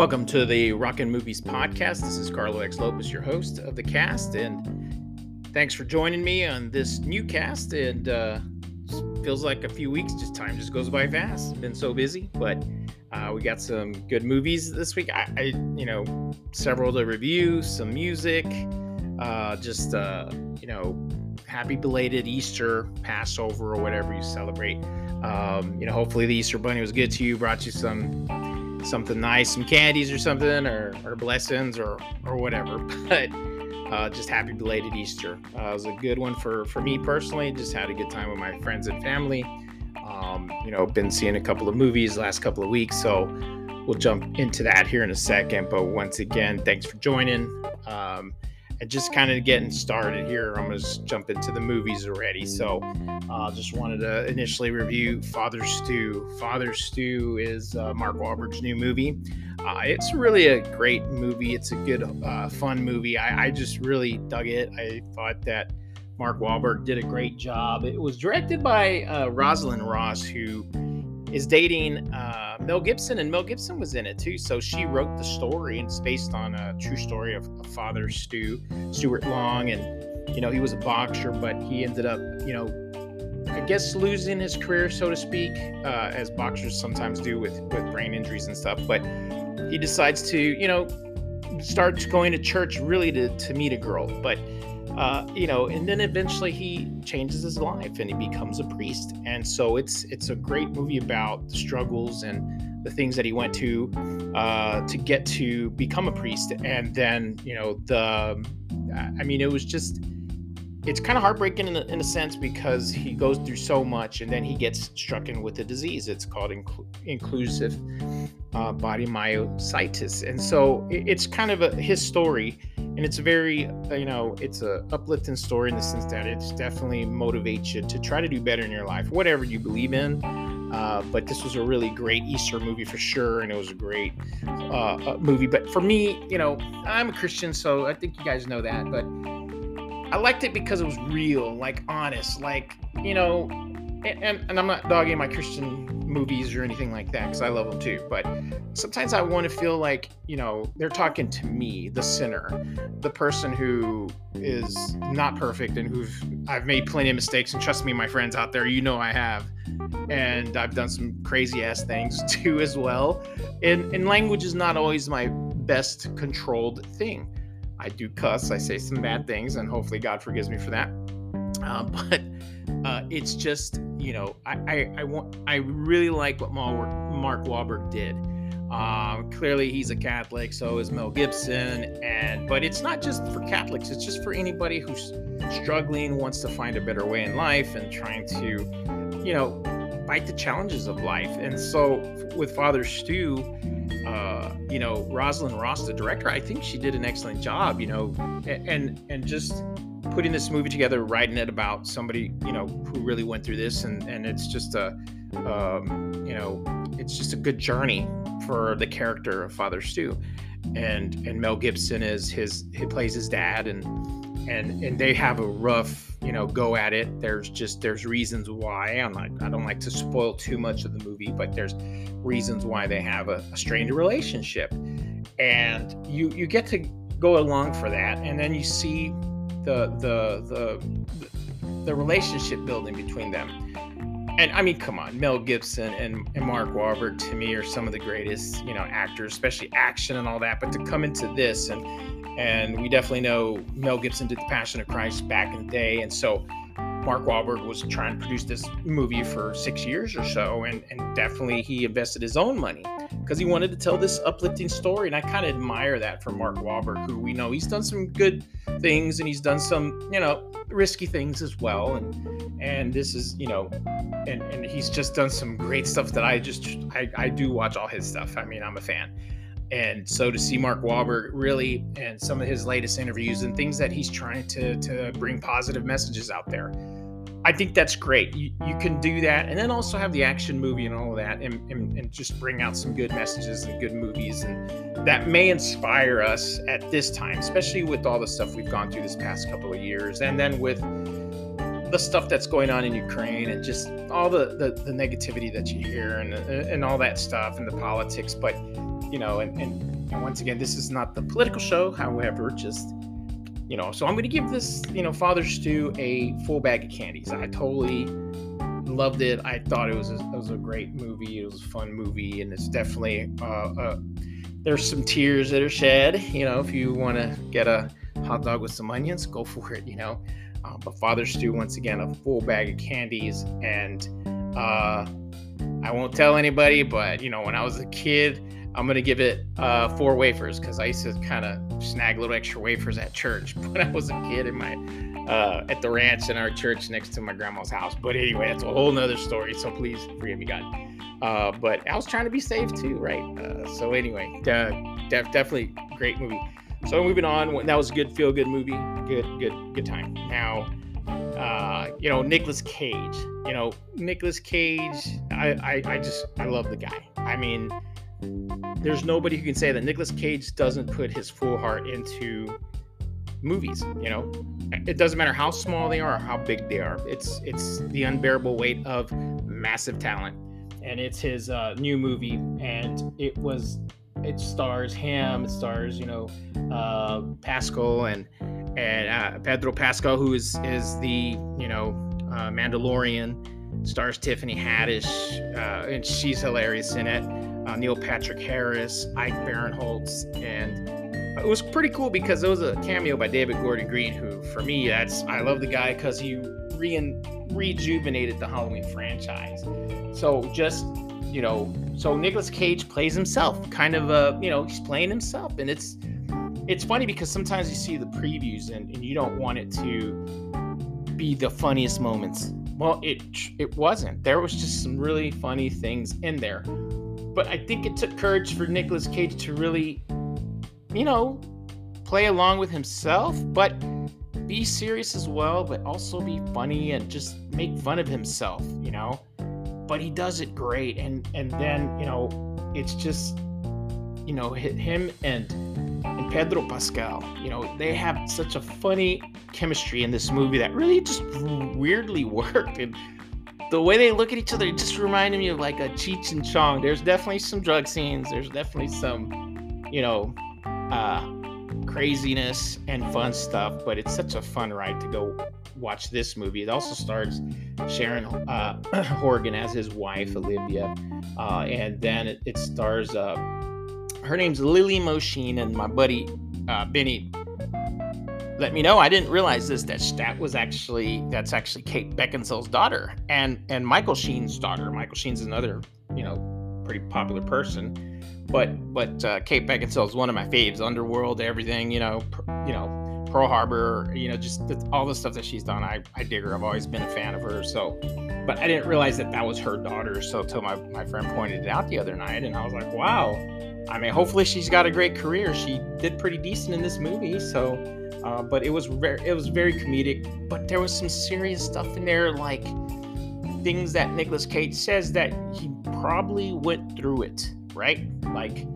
Welcome to the Rockin' Movies podcast. This is Carlo X Lopez, your host of the cast, and thanks for joining me on this new cast. And uh, feels like a few weeks, just time just goes by fast. Been so busy, but uh, we got some good movies this week. I, I you know, several to review, some music, uh, just uh, you know, happy belated Easter, Passover, or whatever you celebrate. Um, you know, hopefully the Easter Bunny was good to you, brought you some something nice, some candies or something, or, or blessings or or whatever. But uh, just happy belated Easter. Uh, it was a good one for for me personally. Just had a good time with my friends and family. Um, you know, been seeing a couple of movies last couple of weeks, so we'll jump into that here in a second. But once again, thanks for joining. Um, and just kind of getting started here, I'm going to jump into the movies already. So, uh, just wanted to initially review Father Stu. Father Stu is uh, Mark Wahlberg's new movie. Uh, it's really a great movie. It's a good, uh, fun movie. I, I, just really dug it. I thought that Mark Wahlberg did a great job. It was directed by uh, Rosalind Ross, who is dating uh, Mel Gibson, and Mel Gibson was in it too. So she wrote the story, and it's based on a true story of, a Father Stu, Stuart Long, and you know he was a boxer, but he ended up, you know, I guess losing his career, so to speak, uh, as boxers sometimes do with with brain injuries and stuff. But he decides to, you know, start going to church really to to meet a girl, but uh, you know, and then eventually he changes his life and he becomes a priest. And so it's it's a great movie about the struggles and the things that he went to uh, to get to become a priest. And then you know the, I mean, it was just it's kind of heartbreaking in a, in a, sense because he goes through so much and then he gets struck in with a disease. It's called incl- inclusion uh, body myositis. And so it, it's kind of a, his story. And it's a very, uh, you know, it's a uplifting story in the sense that it definitely motivates you to try to do better in your life, whatever you believe in. Uh, but this was a really great Easter movie for sure, and it was a great uh, uh movie. But for me, you know, I'm a Christian, so I think you guys know that. But I liked it because it was real, like honest, like you know, and, and I'm not dogging my Christian movies or anything like that because I love them too. But sometimes I want to feel like you know they're talking to me, the sinner, the person who is not perfect and who I've made plenty of mistakes. And trust me, my friends out there, you know I have, and I've done some crazy ass things too as well. And and language is not always my best controlled thing. I do cuss, I say some bad things, and hopefully God forgives me for that. Uh, but uh, it's just, you know, I, I, I, want, I really like what Mark Wahlberg did. Um, clearly, he's a Catholic, so is Mel Gibson, and but it's not just for Catholics; it's just for anybody who's struggling, wants to find a better way in life, and trying to, you know, fight the challenges of life. And so, with Father Stu, uh, you know, Rosalind Ross, the director, I think she did an excellent job, you know, and and just putting this movie together, writing it about somebody, you know, who really went through this, and and it's just a, um, you know, it's just a good journey for the character of Father Stu, and and Mel Gibson is his he plays his dad, and and and they have a rough, you know, go at it. There's just there's reasons why. I'm not I don't like to spoil too much of the movie, but there's reasons why they have a, a strained relationship, and you you get to go along for that, and then you see the the the the relationship building between them. And I mean, come on, Mel Gibson and, and Mark Wahlberg to me are some of the greatest, you know, actors, especially action and all that. But to come into this and and we definitely know Mel Gibson did the Passion of Christ back in the day, and so Mark Wahlberg was trying to produce this movie for six years or so, and, and definitely he invested his own money because he wanted to tell this uplifting story. And I kind of admire that from Mark Wahlberg, who we know he's done some good things and he's done some, you know, risky things as well. And and this is, you know, and, and he's just done some great stuff that I just I, I do watch all his stuff. I mean, I'm a fan. And so to see Mark Wahlberg really and some of his latest interviews and things that he's trying to to bring positive messages out there. I think that's great. You, you can do that and then also have the action movie and all of that and, and, and just bring out some good messages and good movies. And that may inspire us at this time, especially with all the stuff we've gone through this past couple of years. And then with the stuff that's going on in Ukraine and just all the, the, the negativity that you hear and, and all that stuff and the politics. But you know, and, and, and once again, this is not the political show. However, just you know, so I'm going to give this, you know, Father Stu a full bag of candies. I totally loved it. I thought it was a, it was a great movie. It was a fun movie, and it's definitely uh, uh, there's some tears that are shed. You know, if you want to get a hot dog with some onions, go for it. You know, uh, but Father Stu once again a full bag of candies, and uh, I won't tell anybody. But you know, when I was a kid. I'm gonna give it uh, four wafers because I used to kind of snag little extra wafers at church when I was a kid in my uh, at the ranch in our church next to my grandma's house. But anyway, that's a whole nother story. So please forgive me, God. Uh, but I was trying to be safe too, right? Uh, so anyway, def- definitely great movie. So moving on, that was a good feel good movie. Good, good, good time. Now, uh, you know, Nicolas Cage. You know, Nicolas Cage. I, I, I just, I love the guy. I mean, there's nobody who can say that Nicolas Cage doesn't put his full heart into movies. You know, it doesn't matter how small they are or how big they are. It's it's the unbearable weight of massive talent, and it's his uh, new movie, and it was it stars him, it stars you know uh, Pascal and and uh, Pedro Pascal, who is is the you know uh, Mandalorian, stars Tiffany Haddish, uh, and she's hilarious in it uh, Neil Patrick Harris, Ike Barinholtz, and it was pretty cool because it was a cameo by David Gordon Green, who for me, that's I love the guy because he re- rejuvenated the Halloween franchise. So just you know, so Nicolas Cage plays himself, kind of a you know he's playing himself, and it's it's funny because sometimes you see the previews and, and you don't want it to be the funniest moments. Well, it it wasn't. There was just some really funny things in there but I think it took courage for Nicolas Cage to really, you know, play along with himself, but be serious as well, but also be funny and just make fun of himself, you know. But he does it great, and and then you know, it's just, you know, him and and Pedro Pascal, you know, they have such a funny chemistry in this movie that really just weirdly worked and the way they look at each other it just reminded me of like a Cheech and Chong. There's definitely some drug scenes. There's definitely some, you know, uh, craziness and fun stuff. But it's such a fun ride to go watch this movie. It also stars Sharon uh, Horgan as his wife Olivia, uh, and then it, it stars uh, her name's Lily Mo Sheen and my buddy uh, Benny let me know. I didn't realize this that that was actually that's actually Kate Beckinsale's daughter and and Michael Sheen's daughter. Michael Sheen's another you know pretty popular person, but but uh, Kate Beckinsale is one of my faves. Underworld, everything you know, you know. Pearl Harbor, you know, just the, all the stuff that she's done. I, I dig her. I've always been a fan of her. So, but I didn't realize that that was her daughter. So, until my, my friend pointed it out the other night, and I was like, wow. I mean, hopefully she's got a great career. She did pretty decent in this movie. So, uh, but it was very it was very comedic. But there was some serious stuff in there, like things that Nicolas Cage says that he probably went through it, right? Like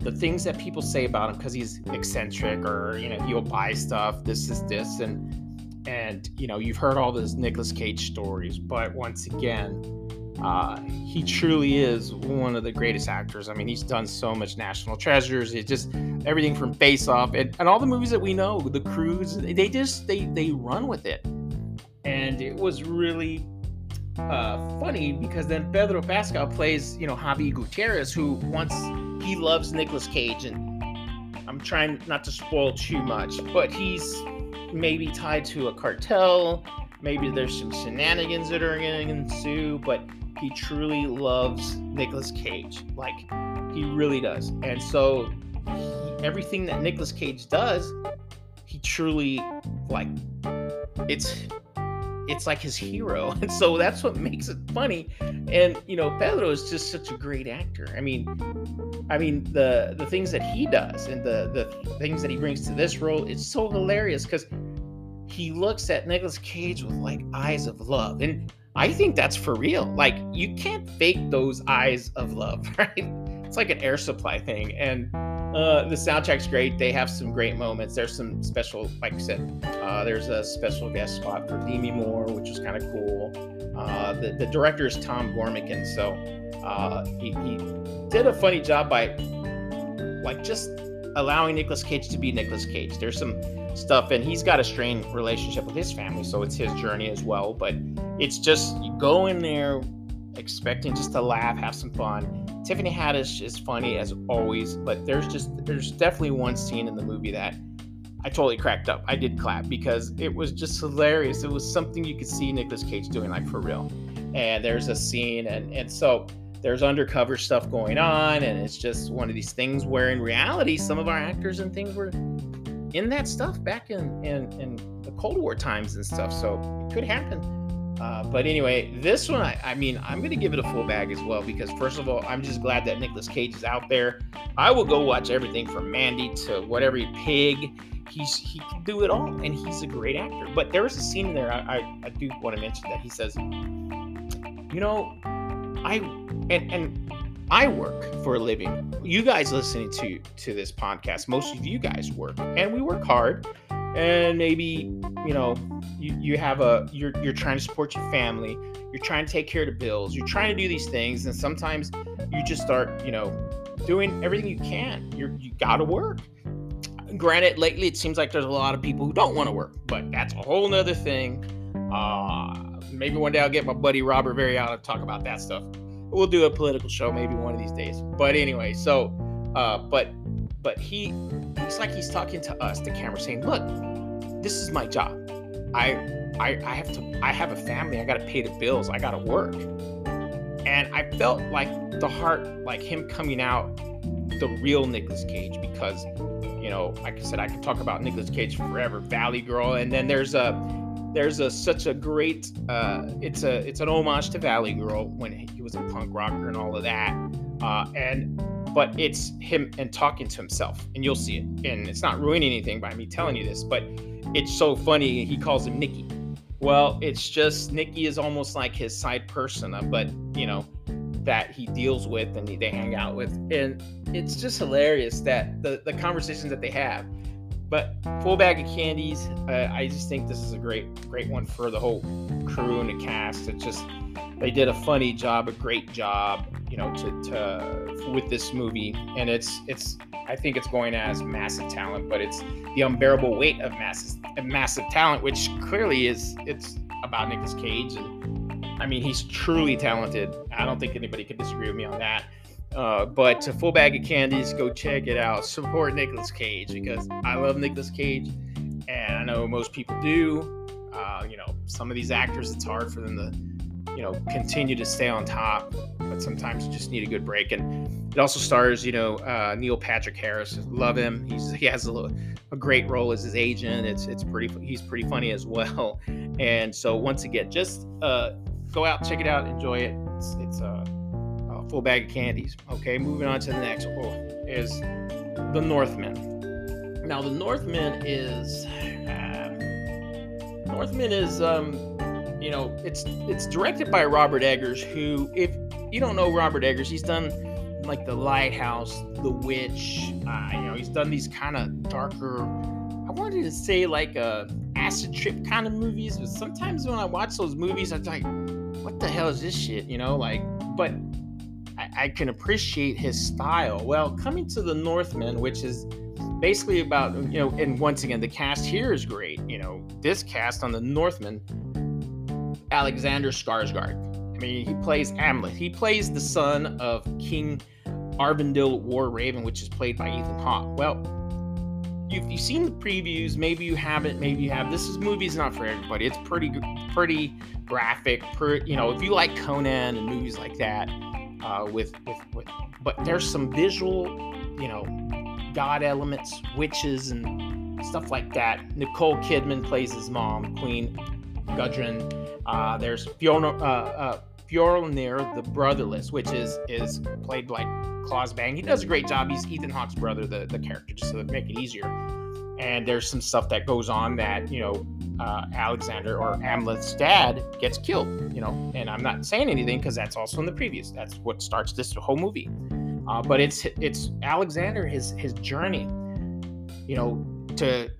the things that people say about him because he's eccentric or you know he'll buy stuff. This is this and and you know you've heard all those Nicolas Cage stories, but once again uh, he truly is one of the greatest actors. I mean, he's done so much National Treasures. It's just everything from Face Off and, and all the movies that we know, The Croods. They just they they run with it, and it was really uh, funny because then Pedro Pascal plays you know Javi Gutierrez, who once he loves Nicolas Cage, and I'm trying not to spoil too much, but he's maybe tied to a cartel. Maybe there's some shenanigans that are going to ensue, but he truly loves Nicolas Cage. Like he really does. And so he, everything that Nicolas Cage does, he truly like it's it's like his hero. And so that's what makes it funny. And you know, Pedro is just such a great actor. I mean, I mean the the things that he does and the the things that he brings to this role, it's so hilarious because he looks at Nicolas Cage with like eyes of love. And I think that's for real. Like you can't fake those eyes of love, right? It's like an air supply thing. And uh, the soundtrack's great. They have some great moments. There's some special, like I said, uh, there's a special guest spot for Demi Moore, which is kind of cool. Uh, the, the director is Tom Gormican, so uh, he, he did a funny job by like just allowing Nicolas Cage to be Nicolas Cage. There's some stuff, and he's got a strained relationship with his family, so it's his journey as well. But it's just you go in there expecting just to laugh, have some fun. Tiffany Haddish is funny as always, but there's just there's definitely one scene in the movie that I totally cracked up. I did clap because it was just hilarious. It was something you could see Nicolas Cage doing like for real. And there's a scene and and so there's undercover stuff going on and it's just one of these things where in reality some of our actors and things were in that stuff back in in, in the Cold War times and stuff. So it could happen. Uh, but anyway, this one, I, I mean, I'm going to give it a full bag as well because, first of all, I'm just glad that Nicolas Cage is out there. I will go watch everything from Mandy to whatever Pig he's he can do it all, and he's a great actor. But there was a scene in there I, I, I do want to mention that he says, you know, I and and I work for a living. You guys listening to to this podcast, most of you guys work, and we work hard. And maybe you know you, you have a you're you're trying to support your family, you're trying to take care of the bills, you're trying to do these things, and sometimes you just start you know doing everything you can. You're you gotta work granted, lately it seems like there's a lot of people who don't want to work, but that's a whole nother thing. Uh, maybe one day I'll get my buddy Robert Very to talk about that stuff. We'll do a political show maybe one of these days. But anyway, so uh, but but he it's like he's talking to us, the camera, saying, "Look, this is my job. I I I have to I have a family. I got to pay the bills. I got to work." And I felt like the heart, like him coming out, the real Nicolas Cage, because you know, like I said, I could talk about Nicolas Cage forever, Valley Girl, and then there's a there's a such a great uh, it's a it's an homage to Valley Girl when he was a punk rocker and all of that, uh, and but it's him and talking to himself, and you'll see it, and it's not ruining anything by me telling you this, but it's so funny. He calls him Nicky. Well, it's just Nicky is almost like his side persona, but you know that he deals with and they hang out with. And it's just hilarious that the, the conversations that they have. But full bag of candies, uh, I just think this is a great, great one for the whole crew and the cast. It's just they did a funny job, a great job, you know, to, to with this movie. And it's it's I think it's going as massive talent, but it's the unbearable weight of massive massive talent, which clearly is it's about Nicolas Cage and I mean, he's truly talented. I don't think anybody could disagree with me on that. Uh, but a full bag of candies, go check it out. Support Nicolas Cage because I love Nicolas Cage, and I know most people do. Uh, you know, some of these actors, it's hard for them to, you know, continue to stay on top. But sometimes you just need a good break. And it also stars, you know, uh, Neil Patrick Harris. Love him. He's he has a, a great role as his agent. It's it's pretty. He's pretty funny as well. And so once again, just uh, go out, check it out, enjoy it. It's, it's a, full bag of candies. Okay, moving on to the next one is The Northman. Now, The Northman is uh, Northman is um, you know it's it's directed by Robert Eggers, who if you don't know Robert Eggers, he's done like The Lighthouse, The Witch. Uh, you know, he's done these kind of darker. I wanted to say like a uh, acid trip kind of movies, but sometimes when I watch those movies, I'm like, what the hell is this shit? You know, like, but I, can appreciate his style. Well, coming to the Northman, which is basically about, you know, and once again, the cast here is great. You know, this cast on the Northman, Alexander Skarsgård. I mean, he plays Amleth. He plays the son of King Aurvandil War Raven, which is played by Ethan Hawke. Well, if you've seen the previews, maybe you haven't, maybe you have. This is movie's not for everybody. It's pretty, pretty graphic. Per, you know, if you like Conan and movies like that, uh, with, with with, but there's some visual, you know, god elements, witches and stuff like that. Nicole Kidman plays his mom, Queen Gudrun. Uh, there's Fiona. Uh, uh, the Brotherless, which is is played by Claes Bang. He does a great job. He's Ethan Hawke's brother, the, the character, just to make it easier. And there's some stuff that goes on that, you know, uh, Alexander or Amleth's dad gets killed, you know. And I'm not saying anything because that's also in the previous. That's what starts this whole movie. Uh, but it's it's Alexander his his journey, you know, to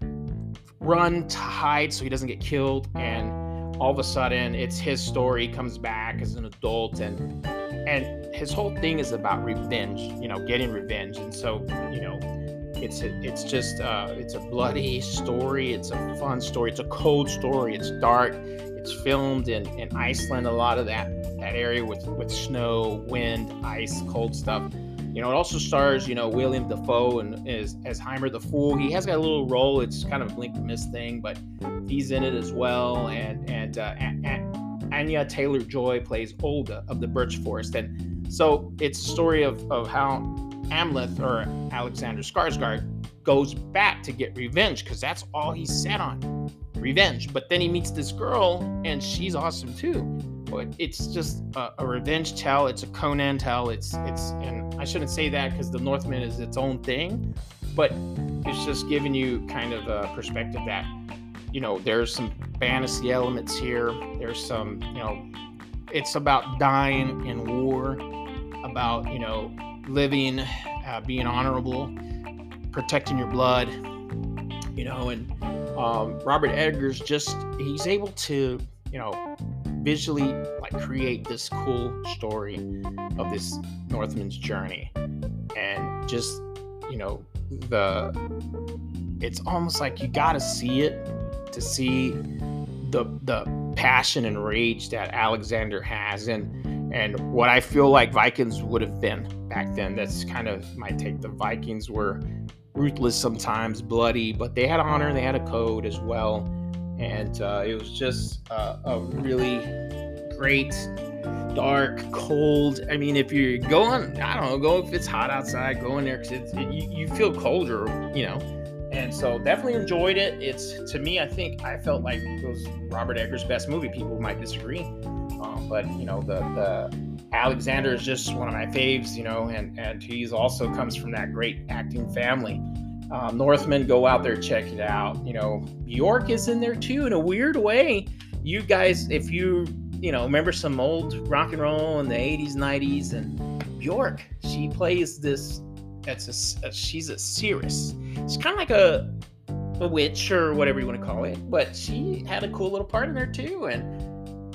run to hide so he doesn't get killed and all of a sudden it's his story comes back as an adult and and his whole thing is about revenge you know getting revenge and so you know it's a, it's just uh, it's a bloody story it's a fun story it's a cold story it's dark it's filmed in, in iceland a lot of that that area with with snow wind ice cold stuff you know, it also stars, you know, William Dafoe and as, as Heimir the Fool. He has got a little role. It's kind of a blink and miss thing, but he's in it as well. And and uh, Anya Taylor Joy plays Olga of the Birch Forest. And so it's a story of, of how Amleth or Alexander Skarsgård goes back to get revenge because that's all he's set on revenge. But then he meets this girl and she's awesome too. But it's just a, a revenge tell. It's a Conan tell. It's it's and I shouldn't say that because the Northman is its own thing, but it's just giving you kind of a perspective that you know there's some fantasy elements here. There's some you know it's about dying in war, about you know living, uh, being honorable, protecting your blood, you know, and um, Robert Eggers just he's able to you know visually like create this cool story of this Northman's journey, and just you know the it's almost like you got to see it to see the the passion and rage that Alexander has. And and what I feel like Vikings would have been back then. That's kind of my take. The Vikings were ruthless sometimes, bloody, but they had honor, they had a code as well. And uh, it was just uh, a really great, dark, cold. I mean, if you're going, I don't know, go if it's hot outside, go in there because it, you, you feel colder, you know. And so definitely enjoyed it. It's to me, I think I felt like it was Robert Eggers' best movie. People might disagree, but you know the the Alexander is just one of my faves, you know, and and he's also comes from that great acting family. Um, Northman, go out there, check it out. You know, Bjork is in there too in a weird way. You guys, if you you know remember some old rock and roll in the 80s, 90s, and Bjork, she plays this. That's a, she's a seeress. It's kind of like a a witch or whatever you want to call it, but she had a cool little part in there too, and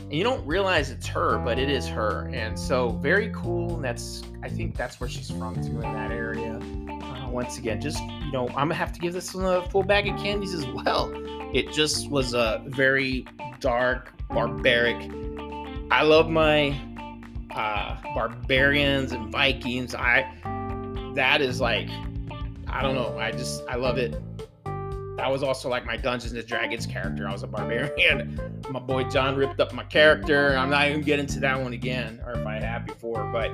and you don't realize it's her, but it is her. And so very cool. And that's I think that's where she's from too in that area. Uh, once again, just you know, I'm gonna have to give this one a full bag of candies as well. It just was a very dark, barbaric. I love my uh, barbarians and Vikings. I that is like I don't know. I just I love it that was also like my Dungeons and Dragons character. I was a barbarian. My boy John ripped up my character. I'm not even getting to that one again, or if I have before, but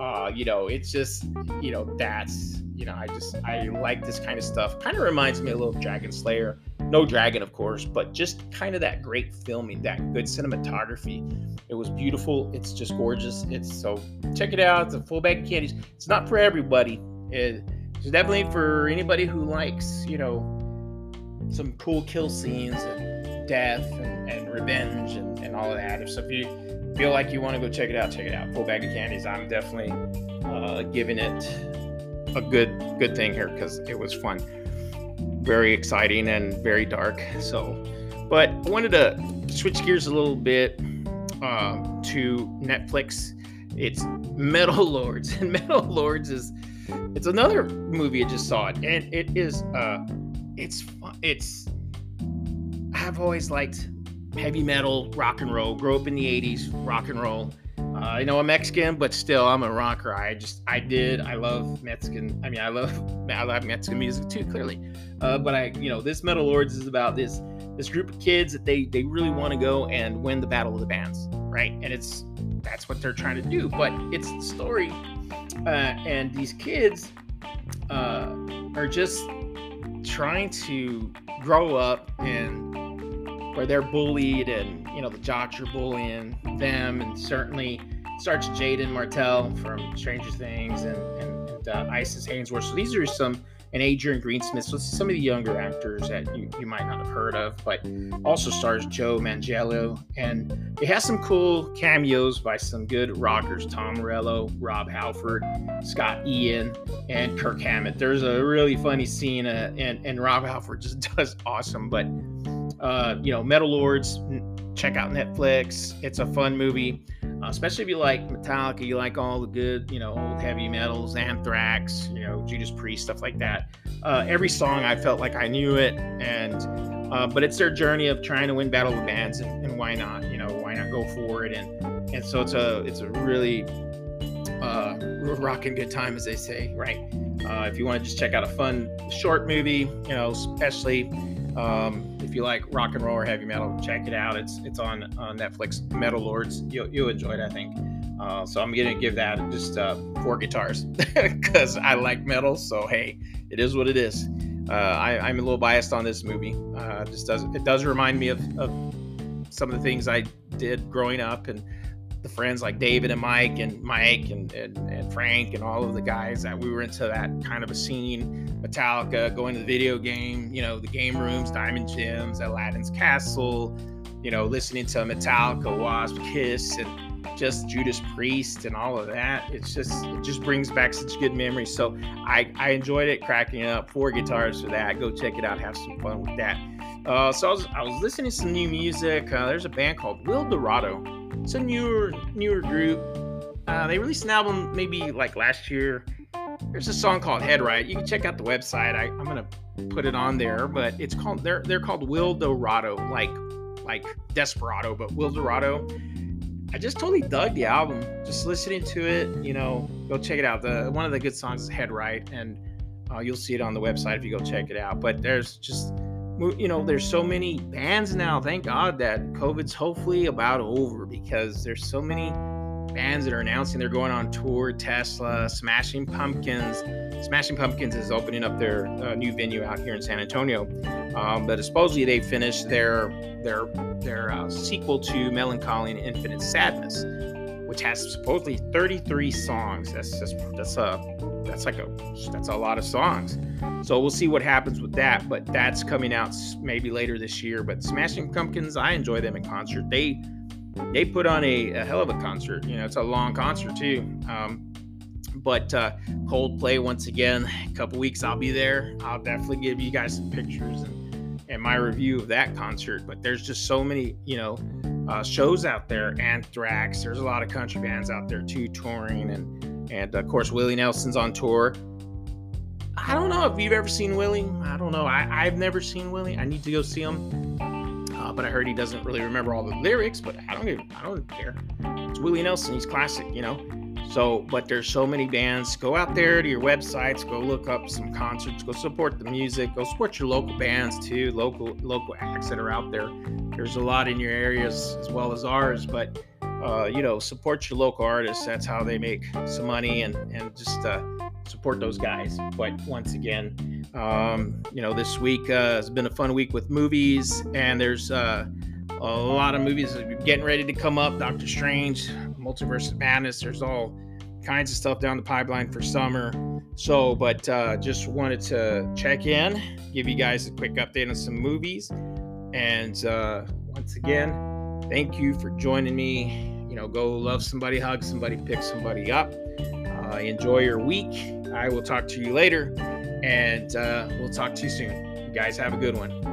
uh, you know, it's just you know, that's you know, I just I like this kind of stuff. Kind of reminds me a little of Dragon Slayer. No dragon, of course, but just kind of that great filming, that good cinematography. It was beautiful. It's just gorgeous. It's so check it out. It's a full bag of candies. It's not for everybody. It, it's definitely for anybody who likes, you know, some cool kill scenes and death and, and revenge and, and all of that. So if you feel like you want to go check it out, check it out. Full bag of candies. I'm definitely uh, giving it a good good thing here because it was fun, very exciting and very dark. So, but I wanted to switch gears a little bit uh, to Netflix. It's Metal Lords, and Metal Lords is it's another movie I just saw it, and it is uh, it's it's I've always liked heavy metal, rock and roll. Grew up in the '80s, rock and roll. Uh, I know I'm Mexican, but still, I'm a rocker. I just, I did, I love Mexican. I mean, I love, I love Mexican music too, clearly. Uh, but I, you know, this Metal Lords is about this, this group of kids that they, they really want to go and win the battle of the bands, right? And it's, that's what they're trying to do. But it's the story, uh, and these kids uh, are just trying to grow up and where they're bullied and you know the jocks are bullying them and certainly starts Jaeden Martell from Stranger Things and, and, and uh, Isis Hainsworth. So these are some and Adrian Greensmith. So some of the younger actors that you, you might not have heard of, but also stars Joe Manganiello. And it has some cool cameos by some good rockers Tom Morello, Rob Halford, Scott Ian, and Kirk Hammett. There's a really funny scene, uh, and, and Rob Halford just does awesome. But, uh, you know, Metal Lords, check out Netflix. It's a fun movie, uh, especially if you like Metallica, you like all the good, you know, old heavy metals, Anthrax, you know, Judas Priest, stuff like that. Uh, every song I felt like I knew it, and uh, but it's their journey of trying to win battle of bands, and, and, why not? You know, why not go for it? And and so it's a it's a really uh, rocking good time, as they say, right? Uh, if you want to just check out a fun short movie, you know, especially um, if you like rock and roll or heavy metal, check it out. It's it's on Netflix. Metal Lords, you'll you'll enjoy it, I think. Uh, so I'm gonna give that just uh, four guitars because I like metal. So hey, it is what it is. Uh, I, am a little biased on this movie. Uh, just does it does remind me of, of some of the things I did growing up and the friends like David and Mike and Mike and, and, and Frank and all of the guys that we were into that kind of a scene. Metallica, going to the video game, you know, the game rooms, Diamond Gems, Aladdin's Castle, you know, listening to Metallica, Wasp, Kiss, and just Judas Priest and all of that. It's just it just brings back such good memories. So I I enjoyed it, cracking up four guitars for that. Go check it out, have some fun with that. Uh, so I was I was listening to some new music. Uh, there's a band called Will Dorado it's a newer newer group. Uh, they released an album maybe like last year. There's a song called Head Right. You can check out the website. I, I'm gonna put it on there, but it's called they're they're called Will Dorado, like like Desperado, but Will Dorado. I just totally dug the album. Just listening to it, you know, go check it out. The one of the good songs is Head Right, and uh, you'll see it on the website if you go check it out. But there's just you know, there's so many bands now. Thank God that COVID's hopefully about over because there's so many bands that are announcing they're going on tour. Tesla, Smashing Pumpkins. Smashing Pumpkins is opening up their uh, new venue out here in San Antonio. Um, but supposedly they finished their their their uh, sequel to Mellon Collie and Infinite Sadness, which has supposedly 33 songs. That's just that's a that's like a that's a lot of songs. So we'll see what happens with that. But that's coming out maybe later this year. But Smashing Pumpkins, I enjoy them in concert. They they put on a, a hell of a concert. You know, it's a long concert too. Um, but uh, Coldplay once again, a couple weeks I'll be there. I'll definitely give you guys some pictures and, and my review of that concert. But there's just so many, you know, uh, shows out there. Anthrax. There's a lot of country bands out there too touring and and of course, Willie Nelson's on tour. I don't know if you've ever seen Willie. I don't know. I, I've never seen Willie. I need to go see him. Uh, but I heard he doesn't really remember all the lyrics. But I don't even. I don't care. It's Willie Nelson. He's classic, you know. So, but there's so many bands. Go out there to your websites. Go look up some concerts. Go support the music. Go support your local bands too. Local local acts that are out there. There's a lot in your areas as well as ours. But uh, you know, support your local artists. That's how they make some money and, and just uh, support those guys. But once again, um, you know, this week uh, has been a fun week with movies, and there's uh, a lot of movies getting ready to come up. Doctor Strange, Multiverse Madness. There's all kinds of stuff down the pipeline for summer. So, but uh, just wanted to check in, give you guys a quick update on some movies, and uh, once again, thank you for joining me you know, go love somebody, hug somebody, pick somebody up. Uh, enjoy your week. I will talk to you later, and uh, we'll talk to you soon. You guys have a good one.